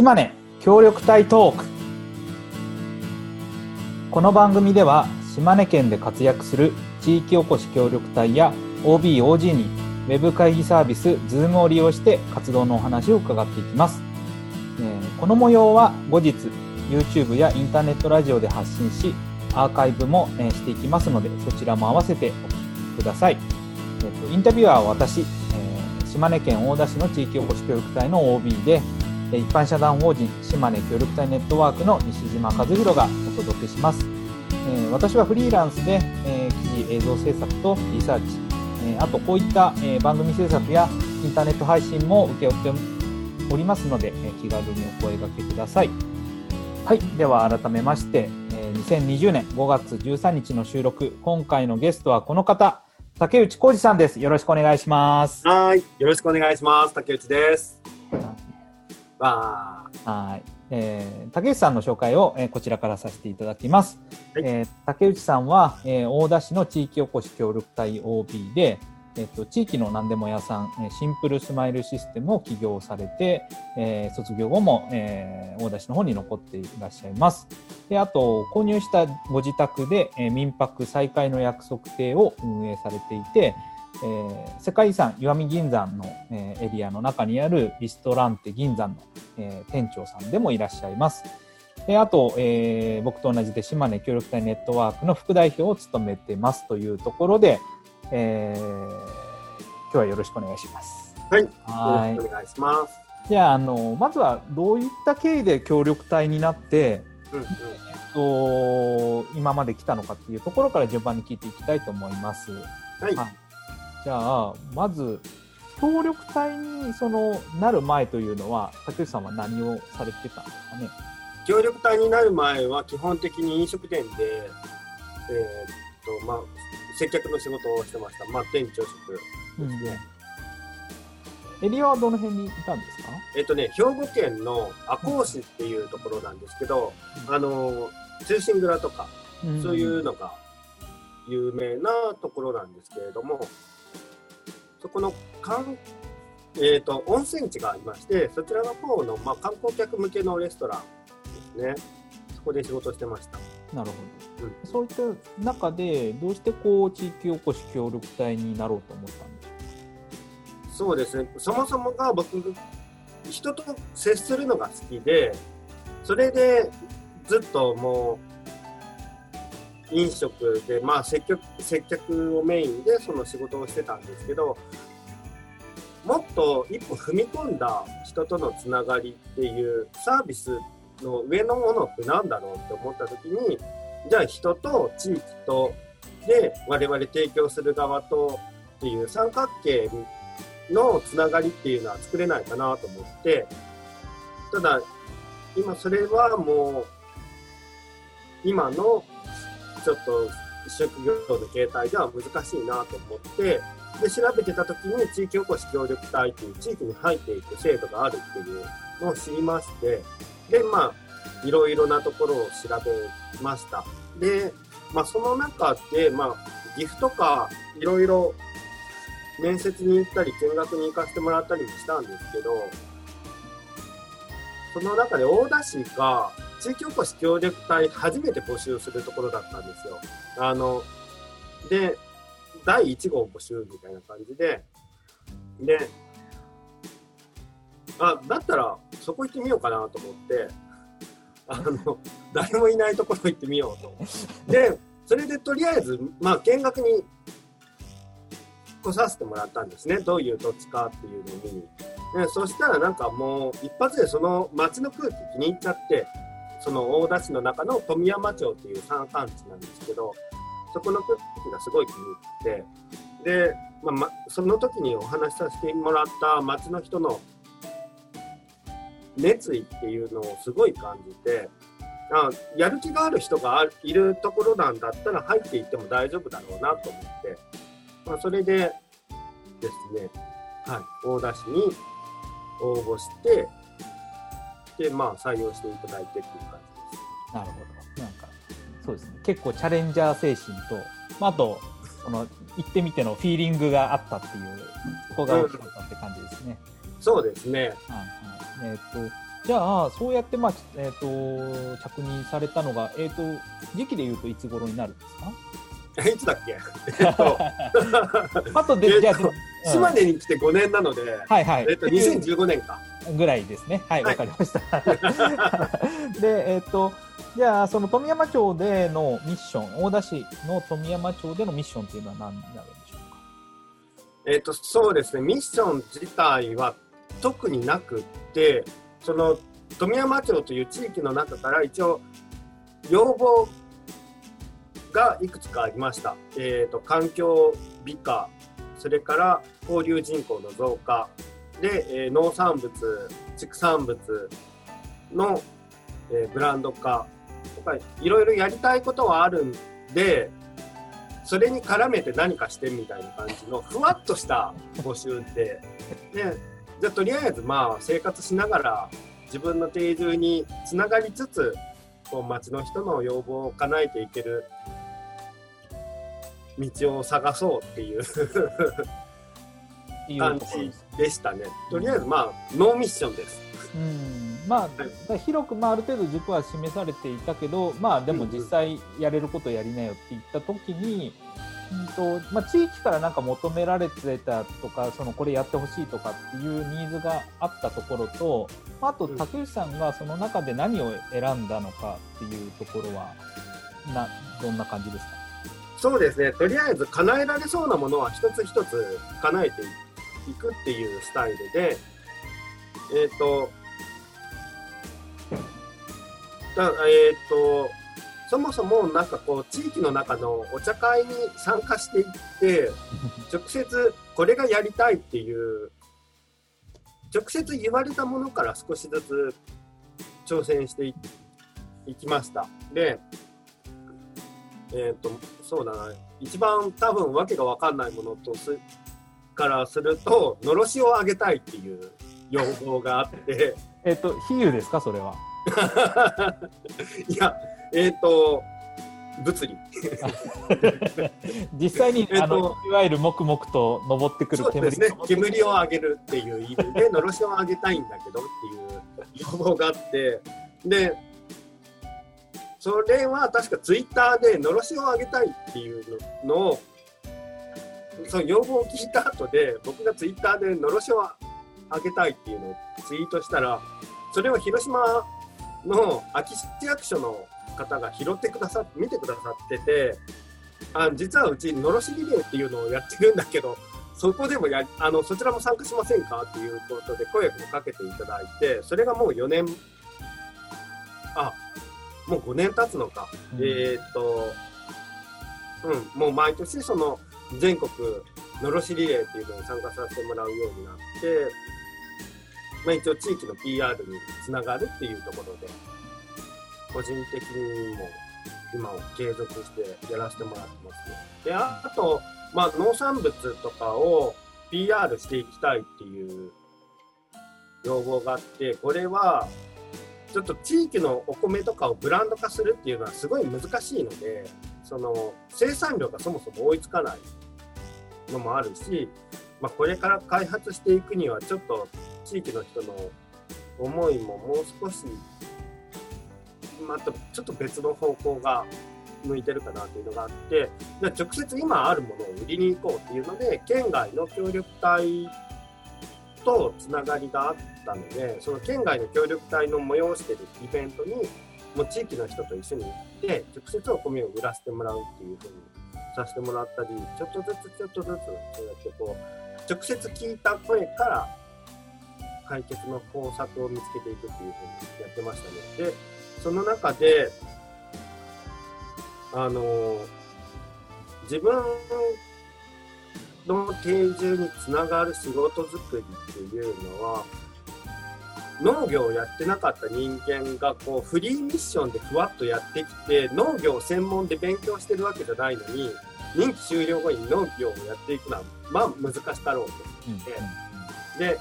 島根協力隊トーク。この番組では島根県で活躍する地域おこし協力隊や OBOG にウェブ会議サービス Zoom を利用して活動のお話を伺っていきます、えーこの模様は後日 YouTube やインターネットラジオで発信しアーカイブも、えしていきますのでそちらも合わせてお聞きください、えーとインタビュアーは私、えー島根県大田市の地域おこし協力隊の OB で一般社団法人島根協力隊ネットワークの西島和弘がお届けします、私はフリーランスで、記事映像制作とリサーチ、あとこういった、番組制作やインターネット配信も請け負っておりますので、気軽にお声掛けください。はいでは改めまして、2020年5月13日の収録。今回のゲストはこの方竹内浩二さんです。よろしくお願いします。はい、よろしくお願いします。竹内です。わはい、えー竹内さんの紹介を、えーこちらからさせていただきます。はいえー竹内さんは、えー大田市の地域おこし協力隊 OB で、えっと地域の何でも屋さん、えーシンプルスマイルシステムを起業されて、えー卒業後も、えー大田市の方に残っていらっしゃいます。であと購入したご自宅で、えー民泊再開の約束亭を運営されていて、えー世界遺産石見銀山の、えーエリアの中にあるリストランテ銀山の、えー店長さんでもいらっしゃいます。であと、えー僕と同じで島根協力隊ネットワークの副代表を務めてますというところで、えー今日はよろしくお願いします。ーはい、はいよろしくお願いします。じゃああのまずはどういった経緯で協力隊になって、うんうん、えっと、今まで来たのかっていうところから順番に聞いていきたいと思います。はい、はいじゃあまず協力隊にそのなる前というのは竹内さんは何をされてたんですかね？協力隊になる前は基本的に飲食店で、えーっとまあ接客の仕事をしてました。まあ店長職ですね。エリアはどの辺にいたんですか？えーっとね兵庫県の赤穂市っていうところなんですけど、あの通信蔵とかそういうのが有名なところなんですけれども、そこの観えー、と温泉地がありまして、そちらの方の、まあ、観光客向けのレストランですね、そこで仕事してました。なるほど、うんそういった中でどうしてこう地域おこし協力隊になろうと思ったんですか？そうですね、そもそもが僕、人と接するのが好きで、それでずっともう、飲食で、まあ接客、接客をメインでその仕事をしてたんですけど、もっと一歩踏み込んだ人とのつながりっていうサービスの上のものって何だろうって思った時に、じゃあ人と地域とで我々提供する側とっていう三角形のつながりっていうのは作れないかなと思って、ただ、今それはもう、今のちょっと職業の形態では難しいなと思って、で、調べてた時に地域おこし協力隊っていう地域に入っていく制度があるっていうのを知りまして、で、まあ、いろいろなところを調べました。で、まあ、その中で、まあ、岐阜とかいろいろ面接に行ったり見学に行かせてもらったりもしたんですけど、その中で大田市が地域おこし協力隊初めて募集するところだったんですよ。あの、で、第1号募集みたいな感じで、で、あ、だったらそこ行ってみようかなと思って、あの、誰もいないところ行ってみようと。で、それでとりあえず、まあ見学に来させてもらったんですね。どういう土地かっていうのを見に。でそしたらなんかもう一発でその街の空気気に入っちゃって、その大田市の中の富山町っていう山間地なんですけど、そこの空気がすごい気に入って、で、まあま、その時にお話しさせてもらった町の人の熱意っていうのをすごい感じて、あやる気がある人がいるところなんだったら入っていっても大丈夫だろうなと思って、まあ、それでですね、はい、大田市に応募して、まあ、採用していただいてっていう感じです。なるほど。なんか、そうですね。結構チャレンジャー精神と、まあ、あと、その、行ってみてのフィーリングがあったっていう、そこが大きかったって感じですね。そうですね。はいはい。えっ、と、じゃあ、そうやって、まあえー、と着任されたのが、えー、と時期でいうといつ頃になるんですか？いつだっけ？えっと、あとで、えっとじゃあ、うん島根に来て5年なので、はいはい。えっと、2015年か。ぐらいですね。はい、はいわかりました。で、えっ、と、じゃあ、その富山町でのミッション、大田市の富山町でのミッションっていうのは何になるんでしょうか？えっと、そうですね、ミッション自体は特になくって、その富山町という地域の中から一応、要望がいくつかありました。えっと、環境美化、それから交流人口の増加、で、えー農産物、畜産物の、えーブランド化とか、いろいろやりたいことはあるんで、それに絡めて何かしてみたいな感じのふわっとした募集で、で、じゃあとりあえずまあ生活しながら自分の定住につながりつつ、こう町の人の要望を叶えていける道を探そうっていう。感じでしたね。とりあえずまあノーミッションです。うん、まあ、広く、まあ、ある程度軸は示されていたけど、まあ、でも実際やれることやりなよって言った時に、うんとまあ、地域からなんか求められてたとか、そのこれやってほしいとかっていうニーズがあったところと、あとうん竹内さんがその中で何を選んだのかっていうところは、などんな感じですか？そうですね。とりあえず叶えられそうなものは一つ一つ叶えていくっていうスタイルで、えっ、と、だえっ、と、そもそもなんかこう地域の中のお茶会に参加していって、直接これがやりたいっていう、直接言われたものから少しずつ挑戦していいきました。で、えっ、と、そうだな、一番多分わけがわかんないものとすからすると、のろしをあげたいっていう要望があって、えっ、と、比喩ですか、それは。いや、えっ、と、物理。実際に、えっとあのいわゆる黙々と登ってくる煙そうですね、煙をあげるっていう意味で、のろしをあげたいんだけどっていう要望があって、で、それは確かツイッターでのろしをあげたいっていうのを、その要望を聞いた後で、僕がツイッターでのろしをあげたいっていうのをツイートしたら、それを広島の空き市役所の方が拾ってくださって、見てくださってて、あ実はうちのろしリレーっていうのをやってるんだけど、そこでもやあのそちらも参加しませんかっていうことで声をかけていただいて、それがもう4年、あもう5年経つのか、うん。えーっと、うん、もう毎年その全国のろしリレーっていうのに参加させてもらうようになって、まあ、一応地域の PR につながるっていうところで、個人的にも今を継続してやらせてもらってますね。で、あと、まあ、農産物とかを PR していきたいっていう要望があって、これは、ちょっと地域のお米とかをブランド化するっていうのはすごい難しいので、その生産量がそもそも追いつかないのもあるし、まあ、これから開発していくにはちょっと地域の人の思いももう少し、またちょっと別の方向が向いてるかなというのがあって、じゃあ直接今あるものを売りに行こうっていうので、県外の協力隊とつながりがあったので、その県外の協力隊の催してるイベントに、もう地域の人と一緒に行って、直接お米を売らせてもらうっていうふうにさせてもらったり、ちょっとずつちょっとずつ、そうやってこう、直接聞いた声から解決の方策を見つけていくっていうふうにやってましたね。で、その中で、あの自分の定住につながる仕事作りっていうのは、農業をやってなかった人間がこうフリーミッションでふわっとやってきて農業専門で勉強してるわけじゃないのに任期終了後に農業をやっていくのはまあ難しかろうと。うんで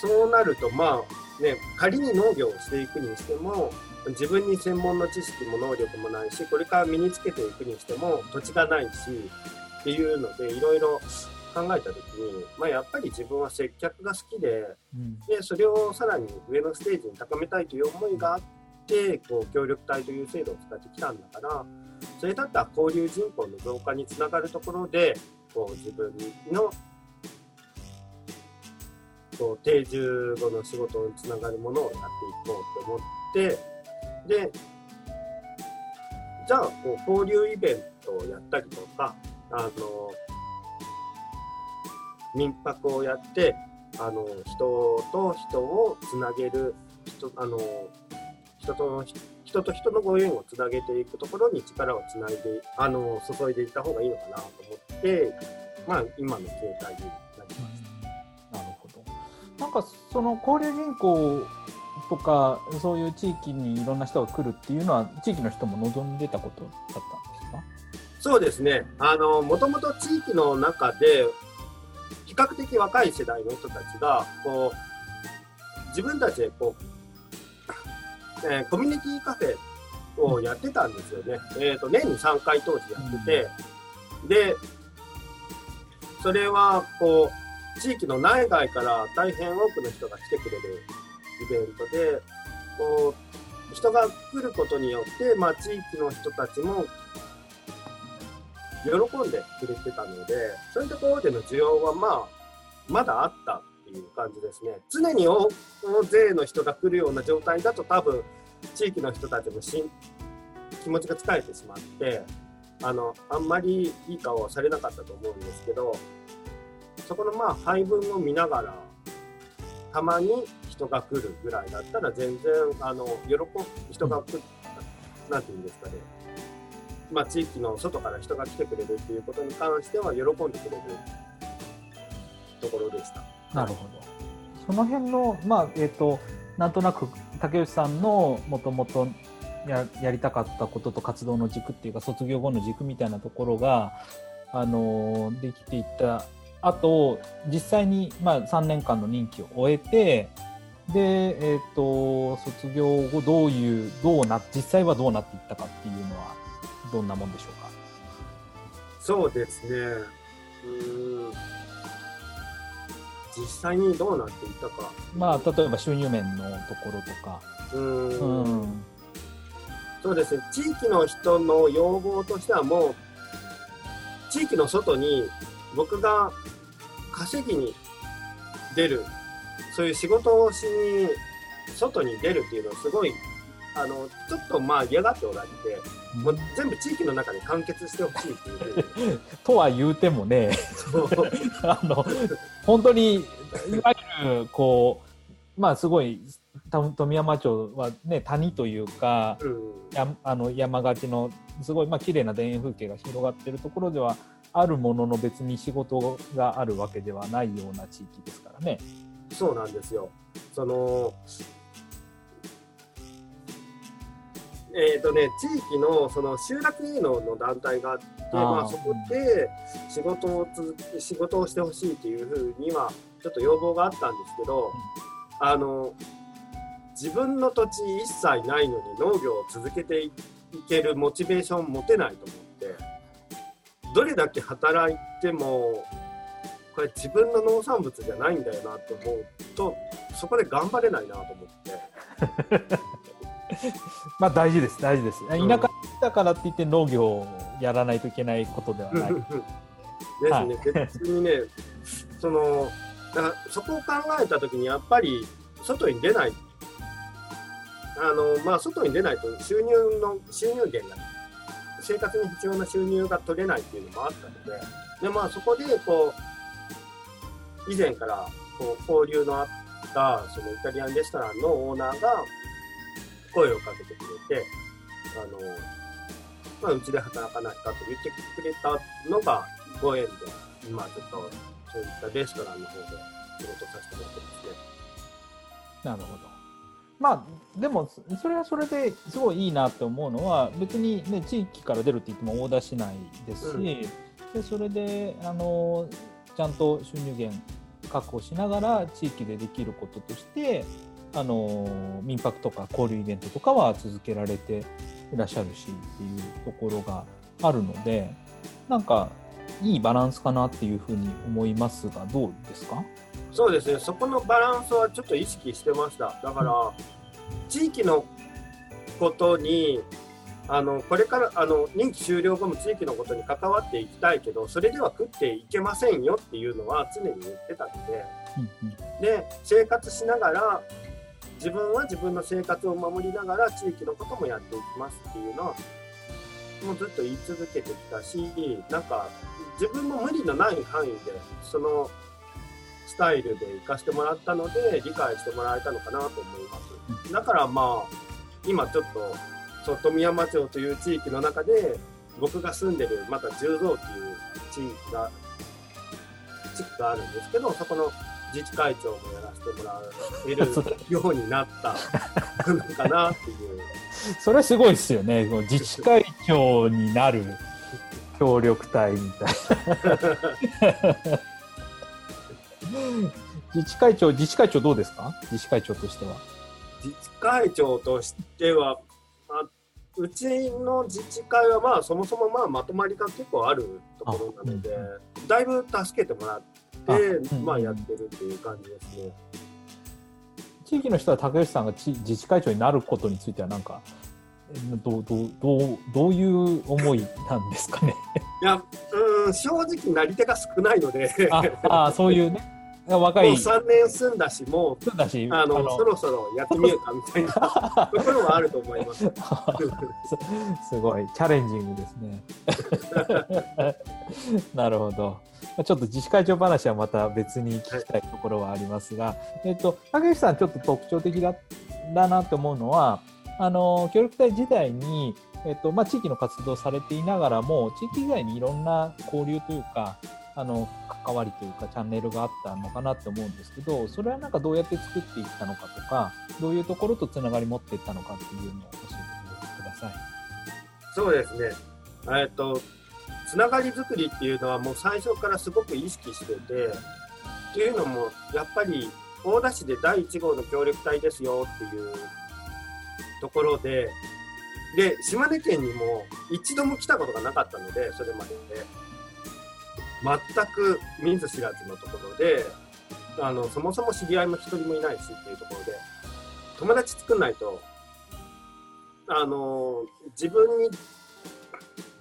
そうなるとまあね仮に農業をしていくにしても自分に専門の知識も能力もないしこれから身につけていくにしても土地がないしっていうのでいろいろ考えた時に、まあ、やっぱり自分は接客が好きでうん。でそれをさらに上のステージに高めたいという思いがあってこう協力隊という制度を使ってきたんだからそれだったら交流人口の増加につながるところでこう自分のこう定住後の仕事につながるものをやっていこうと思ってでじゃあこう交流イベントをやったりとかあの民泊をやってあの人と人をつなげる人あの人と人と人のご縁をつなげていくところに力をつないであの注いでいった方がいいのかなと思って、まあ、今の形態になりました。なるほど。なんかその交流人口とかそういう地域にいろんな人が来るっていうのは地域の人も望んでたことだったんですか？そうですね。あの、もともと地域の中で、比較的若い世代の人たちが、こう、自分たちでこう、えーコミュニティカフェをやってたんですよね。えっ、と、年に3回当時やってて、で、それは、こう、地域の内外から大変多くの人が来てくれるイベントで、こう、人が来ることによって、まあ、地域の人たちも喜んでくれてたので、そういうところでの需要はまあ、まだあったっていう感じですね。常に大勢の人が来るような状態だと多分、地域の人たちもし気持ちが疲れてしまって、あの、あんまりいい顔はされなかったと思うんですけど、そこのまあ配分を見ながら、たまに人が来るぐらいだったら全然、あの、喜ぶ、人が来る、なんていうんですかね、まあ、地域の外から人が来てくれるっていうことに関しては喜んでくれるところでした。なるほど。その辺のまあえっ、となんとなく竹内さんのもともとやりたかったことと活動の軸っていうか卒業後の軸みたいなところがあのできていった後実際にまあ3年間の任期を終えてでえっ、と卒業後どういうどうな実際はどうなっていったかっていうのはどんなもんでしょうか？そうですね。うーん。実際にどうなっていったか。まあ例えば収入面のところとか。うんんそうですね。地域の人の要望としてはもう、地域の外に僕が稼ぎに出る、そういう仕事をしに外に出るっていうのをすごい、あの、ちょっとまあ嫌がっておられて、もう全部地域の中に完結してほしいっていう。とは言うてもね あの本当にいわゆるこうまあすごいた富山町はね谷というかうんやあの山がちのすごいまあ綺麗な田園風景が広がってるところではあるものの別に仕事があるわけではないような地域ですからね。そうなんですよ。その、えっ、とね、地域のその集落営農の団体があって、まあ、そこで仕事を続け仕事をしてほしいというふうにはちょっと要望があったんですけど、あの自分の土地一切ないのに農業を続けていけるモチベーション持てないと思ってどれだけ働いてもこれ自分の農産物じゃないんだよなと思うとそこで頑張れないなと思って まあ大事です大事です。田ん。舎だからって言って農業をやらないといけないことではない。ですね、別にね そのだからそこを考えた時にやっぱり外に出ない。あのまあ外に出ないと収入の収入源が生活に必要な収入が取れないっていうのもあったので。でまあそこでこう以前からこう交流のあったそのイタリアンレストランのオーナーが声をかけてくれてあのまあ、うちで働かないかと言ってくれたのがご縁で、今ちょっとそういったレストランの方で仕事させてもらってますね。なるほど。まあでもそれはそれですごいいいなって思うのは別にね地域から出るって言っても大田市内ですし、うんでそれであのちゃんと収入源確保しながら地域でできることとしてあの民泊とか交流イベントとかは続けられていらっしゃるしっていうところがあるのでなんかいいバランスかなっていうふうに思いますがどうですか？そうですね、そこのバランスはちょっと意識してました。だから、地域のことに、あのこれからあの任期終了後も地域のことに関わっていきたいけど、それでは食っていけませんよっていうのは常に言ってたので、うんうん。で生活しながら、自分は自分の生活を守りながら地域のこともやっていきますっていうのは、もうずっと言い続けてきたし、なんか自分も無理のない範囲で、そのスタイルで行かせてもらったので、理解してもらえたのかなと思います。だからまあ、今ちょっと、そう富山町という地域の中で、僕が住んでる、また十蔵っていう地域が、地区があるんですけど、そこの自治会長もやらせてもらえるようになったのかなっていう。それすごいですよね。自治会長になる協力隊みたいな。自治会長自治会長どうですか？自治会長としては。自治会長としては、あうちの自治会はまあそもそもまあまとまりが結構あるところなので、だいぶ助けてもらって、あうんまあやってるっていう感じですね。地域の人は竹内さんがち自治会長になることについてはなんかえどうどうどうどういう思いなんですかね？いや、うん、正直なり手が少ないので、ああそういうね若もうい3年住んだし、もう、あのそろそろやってみようかみたいな ところはあると思います。す すごいチャレンジングですね。なるほど。まあちょっと自治会長話はまた別に聞きたいところはありますが、えっと竹内さんちょっと特徴的だだなと思うのは、あの協力隊時代にえっとまあ地域の活動されていながらも地域以外にいろんな交流というか。あの関わりというかチャンネルがあったのかなって思うんですけどそれはなんかどうやって作っていったのかとかどういうところとつながり持っていったのかっていうのを教えてください。そうですね。えっと、つながり作りっていうのはもう最初からすごく意識してて、っていうのも、やっぱり大田市で第1号の協力隊ですよっていうところで、で、島根県にも一度も来たことがなかったので、それまでで。全く見ず知らずのところで、あの、そもそも知り合いも一人もいないしっていうところで、友達作んないと、あの自分に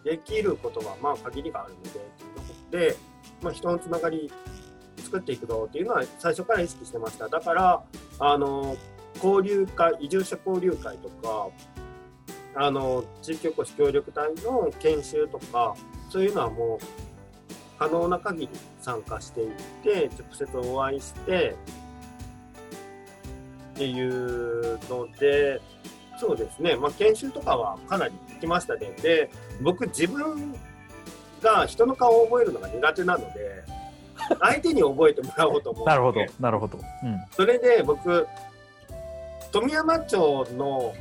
できることはまあ限りがあるのでというところで、まあ、人のつながり作っていくぞっていうのは最初から意識してました。だからあの交流会移住者交流会とかあの地域おこし協力隊の研修とかそういうのはもう可能な限り参加していって直接お会いしてっていうのでそうですね、まあ、研修とかはかなり行きましたね。で、僕、自分が人の顔を覚えるのが苦手なので、相手に覚えてもらおうと思うなるほど、なるほど。うん。それで僕、富山町の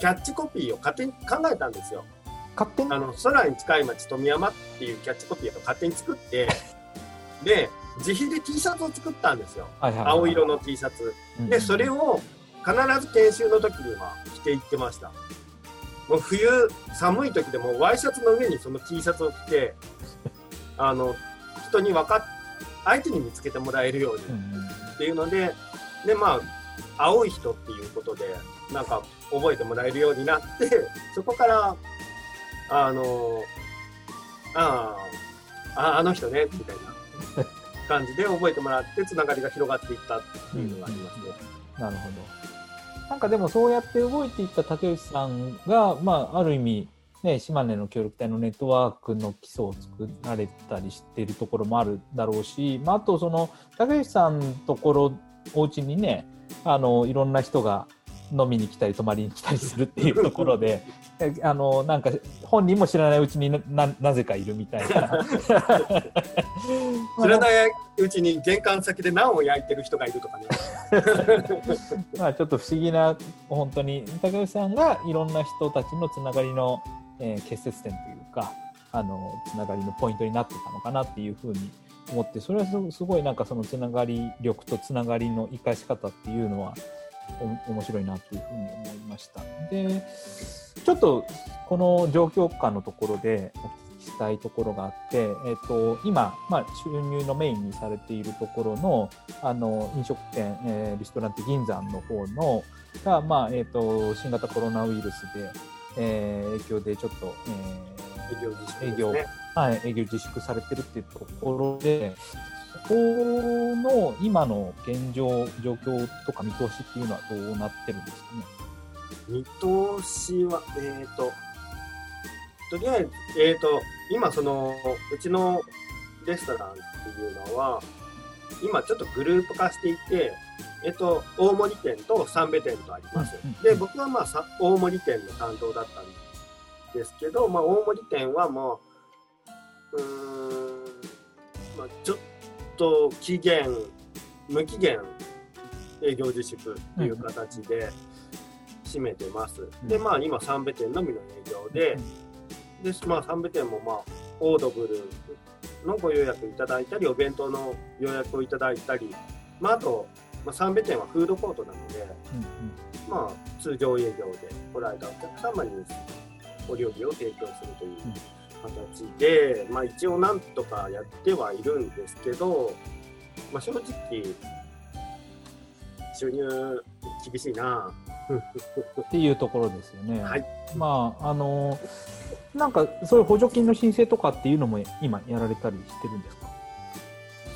キャッチコピーを勝手に考えたんですよ。勝手にあの空に近い町富山っていうキャッチコピーを勝手に作って、で、自費で T シャツを作ったんですよ。はいはいはい青色の T シャツ。で、それを必ず研修の時には着ていってました。もう冬、寒い時でもワイシャツの上にその T シャツを着て、あの、人に分かっ、相手に見つけてもらえるようにうんうんっていうので、で、まあ、青い人っていうことで、なんか覚えてもらえるようになって、そこから、あの、ああ、あの人ね、みたいな感じで覚えてもらって、つながりが広がっていったっていうのがありますね。なるほど。なんかでもそうやって動いていった竹内さんが、まあ、ある意味、ね、島根の協力隊のネットワークの基礎を作られたりしてるところもあるだろうし、まあ、あとその竹内さんのところお家にねあのいろんな人が飲みに来たり泊まりに来たりするっていうところでえ あのなんか本人も知らないうちになななぜかいるみたいな 知らないうちに玄関先でナンを焼いてる人がいるとかね。まあちょっと不思議な本当に高橋さんがいろんな人たちのつながりの、えー結節点というかあのつながりのポイントになってたのかなっていうふうに思ってそれはすすごいなんかそのつながり力とつながりの生かし方っていうのはお面白いなっていうふうに思いました。でちょっとこの状況下のところでお聞きしたいところがあって、えっと今、まあ、収入のメインにされているところのあの飲食店、えーリストランテ銀山の方のが、まあえっと新型コロナウイルスで、えー影響でちょっと、えー営業自粛ね。営業はい、営業自粛されてるっていうところで、そこの今の現状、状況とか見通しっていうのはどうなってるんですかね？見通しは、えっ、と、とりあえず、えっ、と、今その、うちのレストランっていうのは、今ちょっとグループ化していて、えっ、と、大森店と三部店とあります。で、僕はまあさ、大森店の担当だったんですけど、まあ、大森店はもう、うーん、まあ、ちょっと期限、無期限営業自粛っていう形で閉めてます。ん。で、まあ、今、三部店のみの営業で、で、まあ、三部店もまあ、オードブルのご予約いただいたり、お弁当の予約をいただいたり、まあ、あと、まあ、三部店はフードコートなので、うん。まあ、通常営業で来られたお客様にお料理を提供するという形で、まあ、一応なんとかやってはいるんですけど、まあ、正直、収入厳しいな。うんっていうところですよね。はい。まあ、あの、なんかそういう補助金の申請とかっていうのも今やられたりしてるんですか？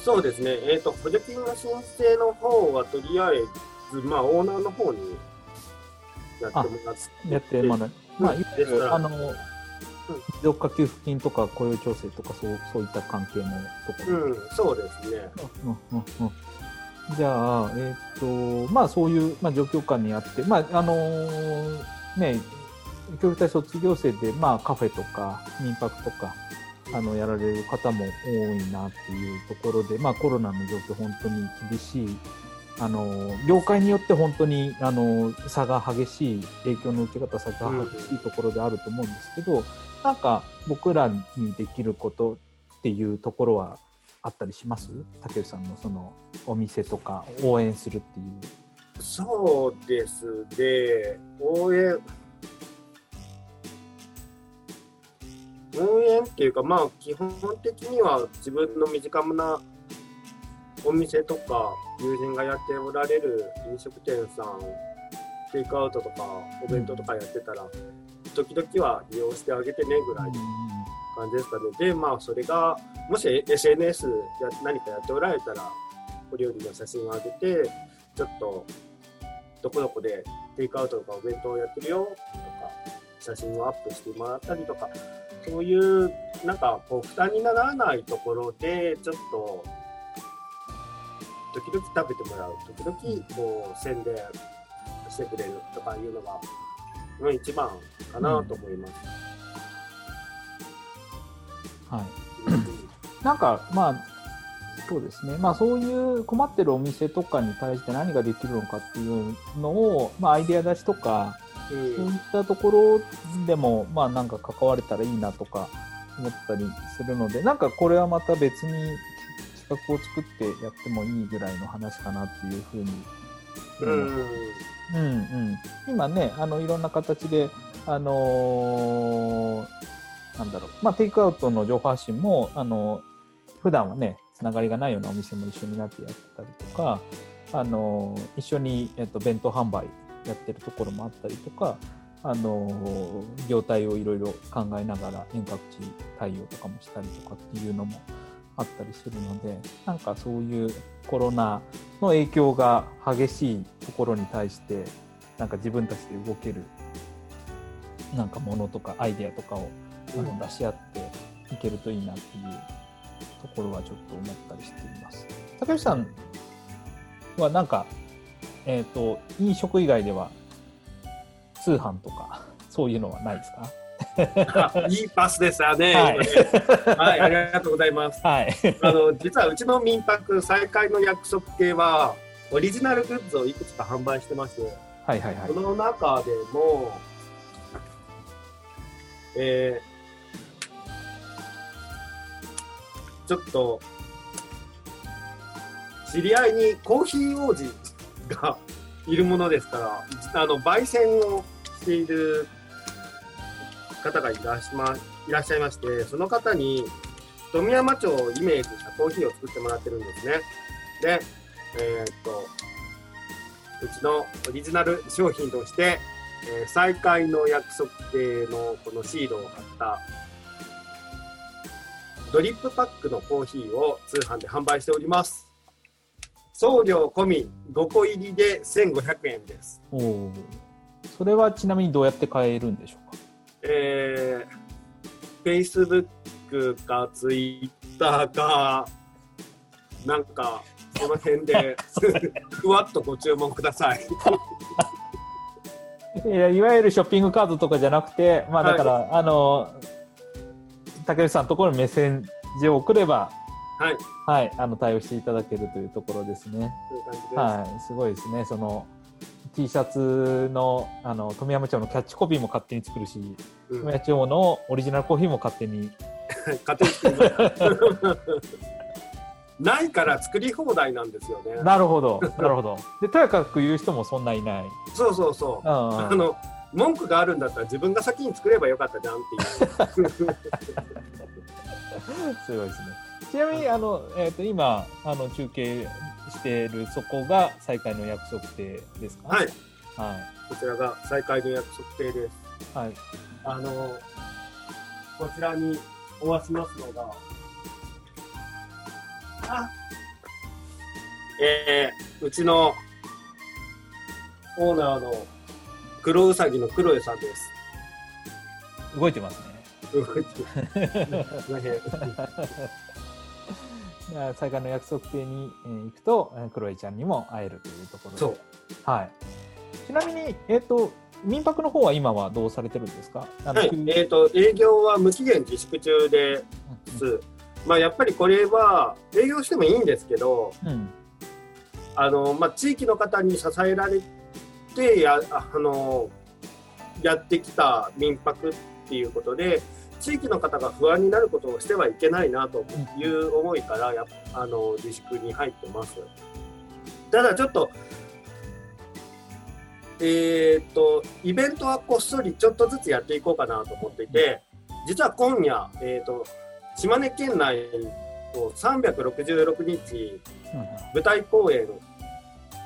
そうですね、えっ、と、補助金の申請の方はとりあえず、まあ、オーナーの方にやってもらって、やってまだ、まあ、あの、持続化給付金とか雇用調整とかそうそういった関係のところ。うん、そうですね。うんうんうん。じゃあ、えっ、と、まあそういう、まあ、状況下にあって、まああのーね、教育隊卒業生で、まあカフェとか民泊とか、あの、やられる方も多いなっていうところで、まあコロナの状況本当に厳しい、あの、業界によって本当に、あの、差が激しい、影響の受け方差が激しいところであると思うんですけど、なんか僕らにできることっていうところはあったりします？竹内さんのそのお店とか応援するっていう。そうですね、応援、応援っていうか、まあ、基本的には自分の身近なお店とか、友人がやっておられる飲食店さん、テイクアウトとか、お弁当とかやってたら、時々は利用してあげてねぐらいの感じですかね。で、まあ、それが、もし SNS や何かやっておられたら、お料理の写真を上げて、ちょっと、どこどこでテイクアウトとかお弁当やってるよとか、写真をアップしてもらったりとか、そういう、なんか、こう、負担にならないところで、ちょっと、時々食べてもらう、時々、こう、宣伝してくれるとかいうのが、まあ一番かなと思います。はい。なんか、まあ、そうですね。まあ、そういう困ってるお店とかに対して何ができるのかっていうのを、まあ、アイデア出しとか、うんそういったところでも、まあ、なんか関われたらいいなとか思ったりするので、なんかこれはまた別に企画を作ってやってもいいぐらいの話かなっていうふうに。うん。うん。うん、今ね、あのいろんな形で、あのーなんだろう、まあ、テイクアウトの情報発信も、あの普段はね、つながりがないようなお店も一緒になってやってたりとか、あの一緒に、えっと、弁当販売やってるところもあったりとか、あの業態をいろいろ考えながら遠隔地対応とかもしたりとかっていうのもあったりするので、なんかそういうコロナの影響が激しいところに対して、なんか自分たちで動ける、なんかものとかアイデアとかをあの出し合っていけるといいなっていうところはちょっと思ったりしています。竹内さんはなんか、えっ、と、飲食以外では通販とか、そういうのはないですか？いいパスですよね。はいはい、ありがとうございます。はい。あの、実はうちの民泊再開の約束系は、オリジナルグッズをいくつか販売してまして、はいはいはいそ。の中でも、えーちょっと、知り合いにコーヒー王子がいるものですから、あの、焙煎をしている方がいらっし,、ゃいまして、その方に富山町をイメージしたコーヒーを作ってもらってるんですね。で、えーっと、うちのオリジナル商品として、えー再開の約束定のこのシールを貼ったドリップパックのコーヒーを通販で販売しております。送料込み5個入りで1500円です。お。それはちなみにどうやって買えるんでしょうか？えー、Facebook か Twitter か、なんか、その辺で、ふわっとご注文ください。いやいわゆるショッピングカードとかじゃなくて、まあ、だから、あの竹内さんのところにメッセージを送れば、はい、はい、あの対応していただけるというところですね。そういう感じです。はい、すごいですね。その T シャツのあの富山町のキャッチコピーも勝手に作るし、うん富山町のオリジナルコーヒーも勝手に。勝手に作ないから作り放題なんですよね。なるほど、なるほど。で、とやかく言う人もそんないない。そうそうそう。うんあの文句があるんだったら自分が先に作ればよかったじゃんっていう。すごいですね。ちなみに、あの、えっ、と、今、あの、中継しているそこが再開の約束定ですか？はい。はこちらが再開の約束定です。い。はい。あの、こちらにおわしますのが、あえー、うちのオーナーの黒うさぎの黒江さんです。動いてますね。動いてませんいや再開の約束定に、えー行くと、えークロエちゃんにも会えるというところで。そう。はい。ちなみに、えっ、と、民泊の方は今はどうされてるんですか？はい休、えっ、と、営業は無期限自粛中でうんす。まあ、やっぱりこれは営業してもいいんですけど、うん。あの、まあ、地域の方に支えられてや、ああの、やってきた民泊っていうことで、地域の方が不安になることをしてはいけないなという思いから、やっあの、自粛に入ってます。ただちょっと、えーっと、イベントはこっそりちょっとずつやっていこうかなと思っていて、実は今夜、えーっと、島根県内を366日うん。舞台公演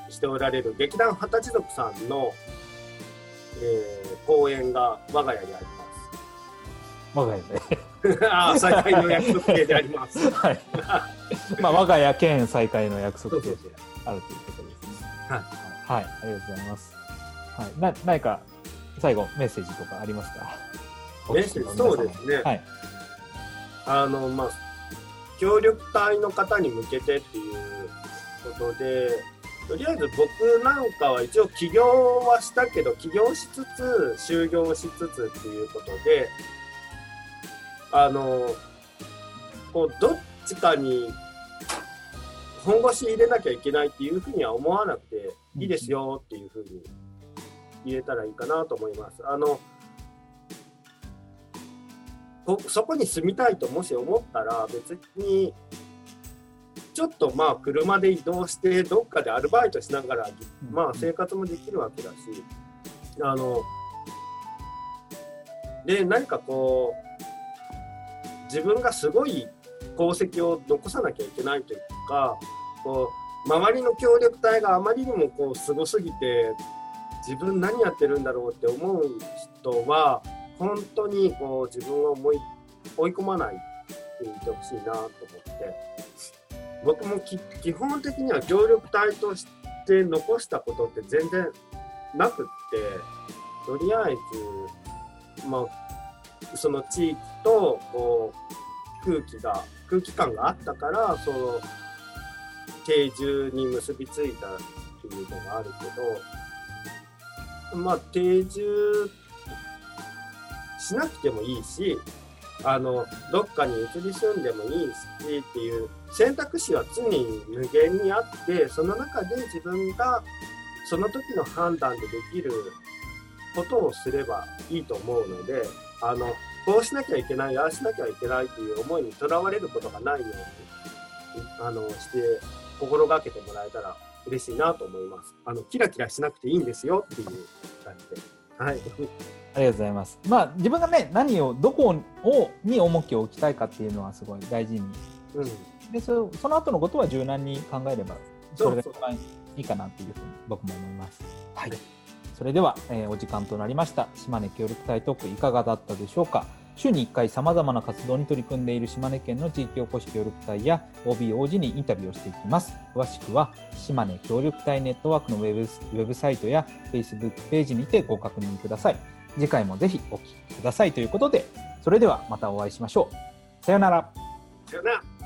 しておられる劇団二十族さんの、えー公演が我が家にあり我が家で。ああ、再開の約束であります。はい。まあ、我が家兼再開の約束でそうそうそうあるということですね。はい。はい。ありがとうございます。はい。な、何か、最後、メッセージとかありますか？メッセージ？そうですね。はい。あの、まあ、協力隊の方に向けてっていうことで、とりあえず僕なんかは一応起業はしたけど、起業しつつ、就業しつつっていうことで、あの、こう、どっちかに本腰入れなきゃいけないっていうふうには思わなくていいですよっていうふうに言えたらいいかなと思います。あの、こそこに住みたいともし思ったら別にちょっとまあ車で移動してどっかでアルバイトしながらまあ生活もできるわけだしあので何かこう自分がすごい功績を残さなきゃいけないというかこう周りの協力隊があまりにもこうすごすぎて自分何やってるんだろうって思う人は本当にこう自分を思い追い込まないって言ってほしいなと思って。僕も基本的には協力隊として残したことって全然なくってとりあえずまあその地域とこう空気が空気感があったからその定住に結びついたっていうのがあるけどまあ定住しなくてもいいしあのどっかに移り住んでもいいしっていう選択肢は常に無限にあってその中で自分がその時の判断でできることをすればいいと思うのであのこうしなきゃいけないああしなきゃいけないっていう思いにとらわれることがないようにあのして心がけてもらえたら嬉しいなと思いますあのキラキラしなくていいんですよっていう感じではい。ありがとうございます。まあ自分がね何をどこをに重きを置きたいかっていうのはすごい大事にうん。でそその後のことは柔軟に考えればそれが一番いいかなっていうふうに僕も思います。はい。それでは、えーお時間となりました。島根協力隊トークいかがだったでしょうか？週に1回様々な活動に取り組んでいる島根県の地域おこし協力隊や OBOG にインタビューをしていきます。詳しくは島根協力隊ネットワークのウェブウェブサイトや Facebook ページにてご確認ください。次回もぜひお聞きくださいということで、それではまたお会いしましょう。さようなら。さよなら。